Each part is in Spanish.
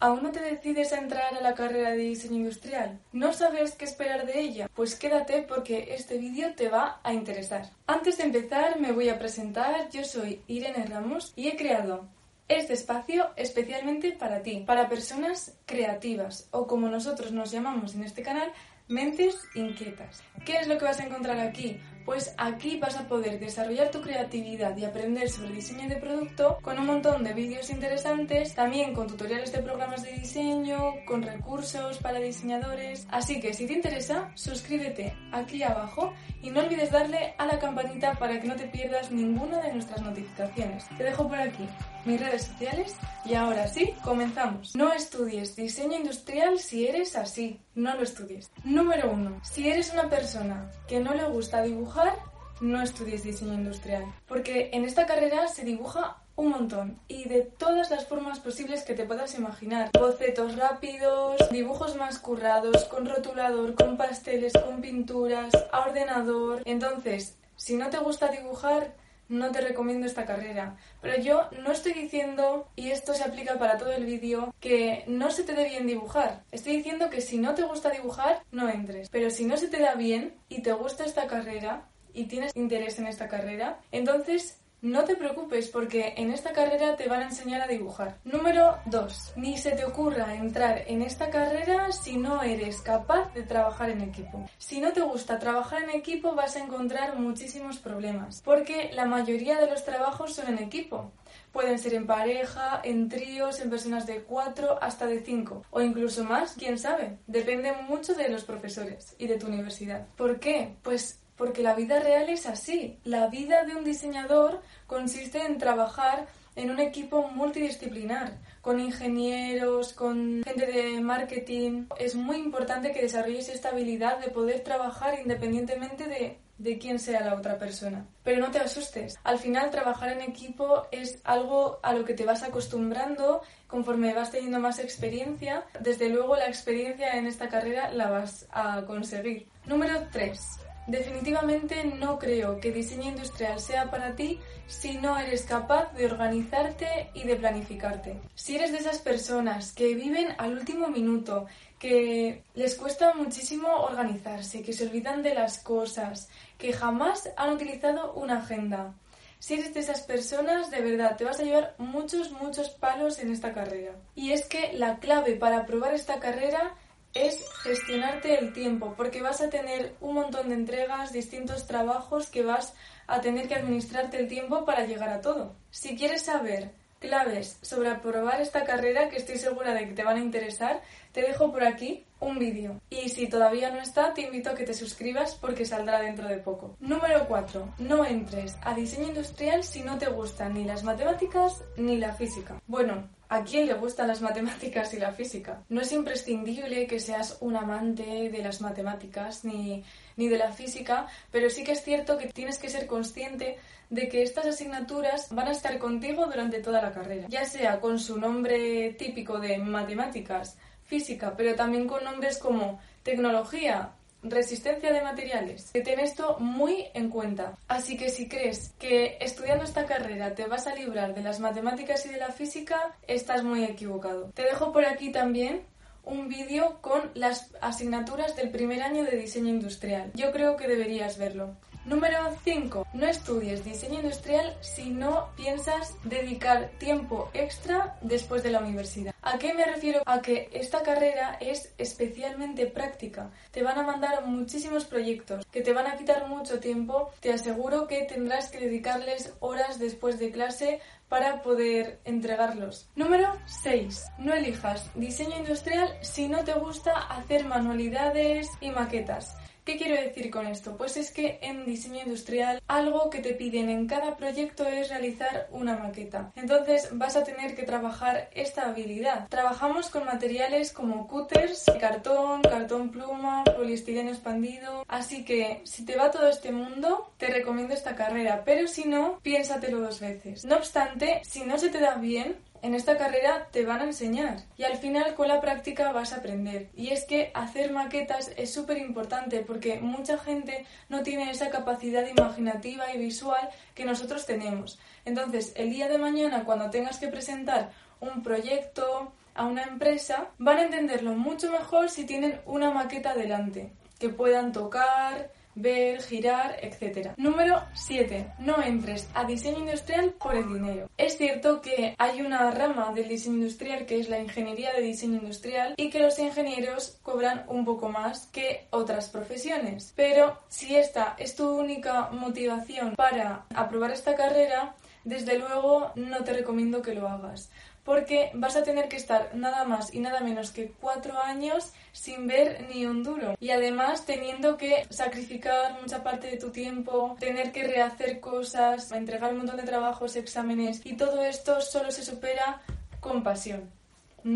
¿Aún no te decides a entrar a la carrera de diseño industrial? ¿No sabes qué esperar de ella? Pues quédate porque este vídeo te va a interesar. Antes de empezar me voy a presentar, yo soy Irene Ramos y he creado este espacio especialmente para ti, para personas creativas o como nosotros nos llamamos en este canal, Mentes inquietas. ¿Qué es lo que vas a encontrar aquí? Pues aquí vas a poder desarrollar tu creatividad y aprender sobre diseño de producto con un montón de vídeos interesantes, también con tutoriales de programas de diseño, con recursos para diseñadores. Así que si te interesa, suscríbete aquí abajo y no olvides darle a la campanita para que no te pierdas ninguna de nuestras notificaciones. Te dejo por aquí mis redes sociales y ahora sí, comenzamos. No estudies diseño industrial si eres así. No lo estudies. Número 1. Si eres una persona que no le gusta dibujar, no estudies diseño industrial. Porque en esta carrera se dibuja un montón y de todas las formas posibles que te puedas imaginar. Bocetos rápidos, dibujos más currados, con rotulador, con pasteles, con pinturas, a ordenador. Entonces, si no te gusta dibujar, no te recomiendo esta carrera. Pero yo no estoy diciendo, y esto se aplica para todo el vídeo, que no se te dé bien dibujar. Estoy diciendo que si no te gusta dibujar, no entres. Pero si no se te da bien y te gusta esta carrera y tienes interés en esta carrera, entonces no te preocupes porque en esta carrera te van a enseñar a dibujar. Número 2. Ni se te ocurra entrar en esta carrera si no eres capaz de trabajar en equipo. Si no te gusta trabajar en equipo vas a encontrar muchísimos problemas porque la mayoría de los trabajos son en equipo. Pueden ser en pareja, en tríos, en personas de cuatro hasta de cinco o incluso más, quién sabe. Depende mucho de los profesores y de tu universidad. ¿Por qué? Pues porque la vida real es así. La vida de un diseñador consiste en trabajar en un equipo multidisciplinar, con ingenieros, con gente de marketing. Es muy importante que desarrolles esta habilidad de poder trabajar independientemente de, de quién sea la otra persona. Pero no te asustes. Al final, trabajar en equipo es algo a lo que te vas acostumbrando conforme vas teniendo más experiencia. Desde luego, la experiencia en esta carrera la vas a conseguir. Número 3 Definitivamente no creo que diseño industrial sea para ti si no eres capaz de organizarte y de planificarte. Si eres de esas personas que viven al último minuto, que les cuesta muchísimo organizarse, que se olvidan de las cosas, que jamás han utilizado una agenda. Si eres de esas personas, de verdad, te vas a llevar muchos, muchos palos en esta carrera. Y es que la clave para probar esta carrera es gestionarte el tiempo, porque vas a tener un montón de entregas, distintos trabajos que vas a tener que administrarte el tiempo para llegar a todo. Si quieres saber claves sobre aprobar esta carrera, que estoy segura de que te van a interesar, te dejo por aquí un vídeo. Y si todavía no está, te invito a que te suscribas porque saldrá dentro de poco. Número 4. No entres a diseño industrial si no te gustan ni las matemáticas ni la física. Bueno, ¿A quién le gustan las matemáticas y la física? No es imprescindible que seas un amante de las matemáticas ni, ni, de la física, pero sí que es cierto que tienes que ser consciente de que estas asignaturas van a estar contigo durante toda la carrera, ya sea con su nombre típico de matemáticas, física, pero también con nombres como tecnología, resistencia de materiales. Que ten esto muy en cuenta. Así que si crees que estudiando esta carrera te vas a librar de las matemáticas y de la física, estás muy equivocado. Te dejo por aquí también un vídeo con las asignaturas del primer año de diseño industrial. Yo creo que deberías verlo. Número 5. No estudies diseño industrial si no piensas dedicar tiempo extra después de la universidad. ¿A qué me refiero? A que esta carrera es especialmente práctica. Te van a mandar muchísimos proyectos que te van a quitar mucho tiempo. Te aseguro que tendrás que dedicarles horas después de clase para poder entregarlos. Número 6. No elijas diseño industrial si no te gusta hacer manualidades y maquetas. ¿Qué quiero decir con esto? Pues es que en diseño industrial algo que te piden en cada proyecto es realizar una maqueta. Entonces vas a tener que trabajar esta habilidad. Trabajamos con materiales como cutters, cartón, cartón pluma, poliestireno expandido. Así que si te va todo este mundo, te recomiendo esta carrera. Pero si no, piénsatelo dos veces. No obstante, si no se te da bien, en esta carrera te van a enseñar y al final con la práctica vas a aprender. Y es que hacer maquetas es súper importante porque mucha gente no tiene esa capacidad imaginativa y visual que nosotros tenemos. Entonces, el día de mañana cuando tengas que presentar un proyecto, a una empresa, van a entenderlo mucho mejor si tienen una maqueta delante, que puedan tocar, ver, girar, etc. Número 7. No entres a diseño industrial por el dinero. Es cierto que hay una rama del diseño industrial que es la ingeniería de diseño industrial y que los ingenieros cobran un poco más que otras profesiones. Pero si esta es tu única motivación para aprobar esta carrera, desde luego no te recomiendo que lo hagas porque vas a tener que estar nada más y nada menos que cuatro años sin ver ni un duro. Y además teniendo que sacrificar mucha parte de tu tiempo, tener que rehacer cosas, entregar un montón de trabajos, exámenes y todo esto solo se supera con pasión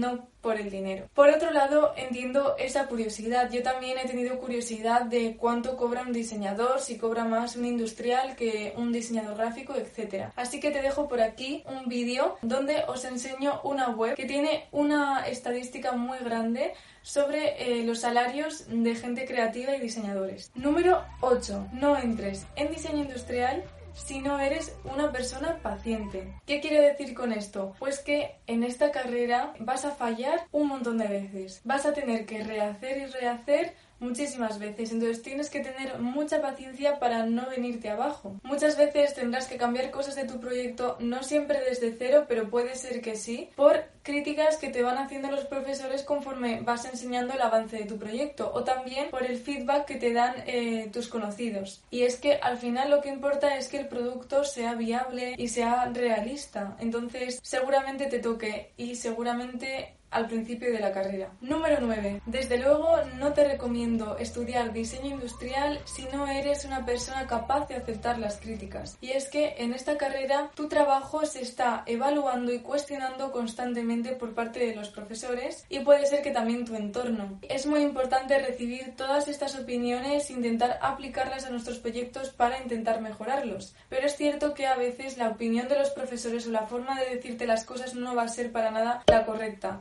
no por el dinero. Por otro lado, entiendo esa curiosidad. Yo también he tenido curiosidad de cuánto cobra un diseñador, si cobra más un industrial que un diseñador gráfico, etc. Así que te dejo por aquí un vídeo donde os enseño una web que tiene una estadística muy grande sobre eh, los salarios de gente creativa y diseñadores. Número 8. No entres en diseño industrial si no eres una persona paciente. ¿Qué quiere decir con esto? Pues que en esta carrera vas a fallar un montón de veces. Vas a tener que rehacer y rehacer muchísimas veces. Entonces tienes que tener mucha paciencia para no venirte abajo. Muchas veces tendrás que cambiar cosas de tu proyecto, no siempre desde cero, pero puede ser que sí, por críticas que te van haciendo los profesores conforme vas enseñando el avance de tu proyecto o también por el feedback que te dan eh, tus conocidos. Y es que al final lo que importa es que el producto sea viable y sea realista. Entonces seguramente te toque y seguramente al principio de la carrera. Número 9. Desde luego no te recomiendo estudiar diseño industrial si no eres una persona capaz de aceptar las críticas. Y es que en esta carrera tu trabajo se está evaluando y cuestionando constantemente por parte de los profesores y puede ser que también tu entorno. Es muy importante recibir todas estas opiniones e intentar aplicarlas a nuestros proyectos para intentar mejorarlos. Pero es cierto que a veces la opinión de los profesores o la forma de decirte las cosas no va a ser para nada la correcta.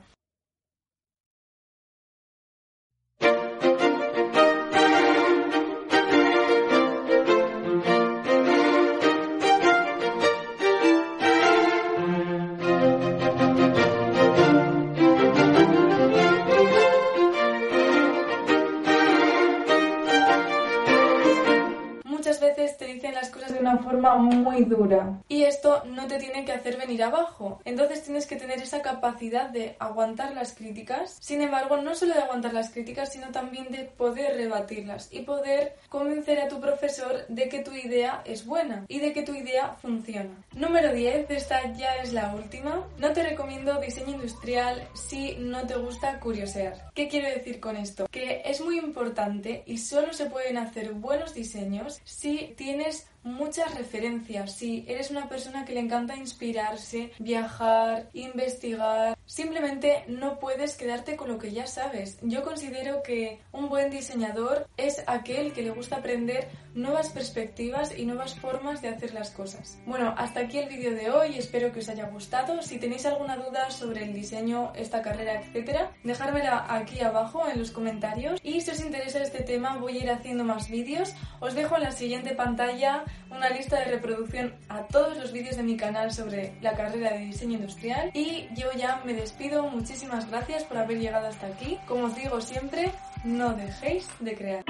Muy dura. Y esto no te tiene que hacer venir abajo. Entonces tienes que tener esa capacidad de aguantar las críticas. Sin embargo, no solo de aguantar las críticas, sino también de poder rebatirlas y poder convencer a tu profesor de que tu idea es buena y de que tu idea funciona. Número 10, esta ya es la última. No te recomiendo diseño industrial si no te gusta curiosear. ¿Qué quiero decir con esto? Que es muy importante y solo se pueden hacer buenos diseños si tienes muchas referencias. Si eres una persona que le encanta inspirarse, viajar, investigar, simplemente no puedes quedarte con lo que ya sabes. Yo considero que un buen diseñador es aquel que le gusta aprender nuevas perspectivas y nuevas formas de hacer las cosas. Bueno, hasta aquí el vídeo de hoy, espero que os haya gustado. Si tenéis alguna duda sobre el diseño, esta carrera, etcétera, dejármela aquí abajo en los comentarios. Y si os interesa este tema, voy a ir haciendo más vídeos. Os dejo en la siguiente pantalla una lista de reproducción a todos los vídeos de mi canal sobre la carrera de diseño industrial. Y yo ya me despido, muchísimas gracias por haber llegado hasta aquí. Como os digo siempre, no dejéis de crear.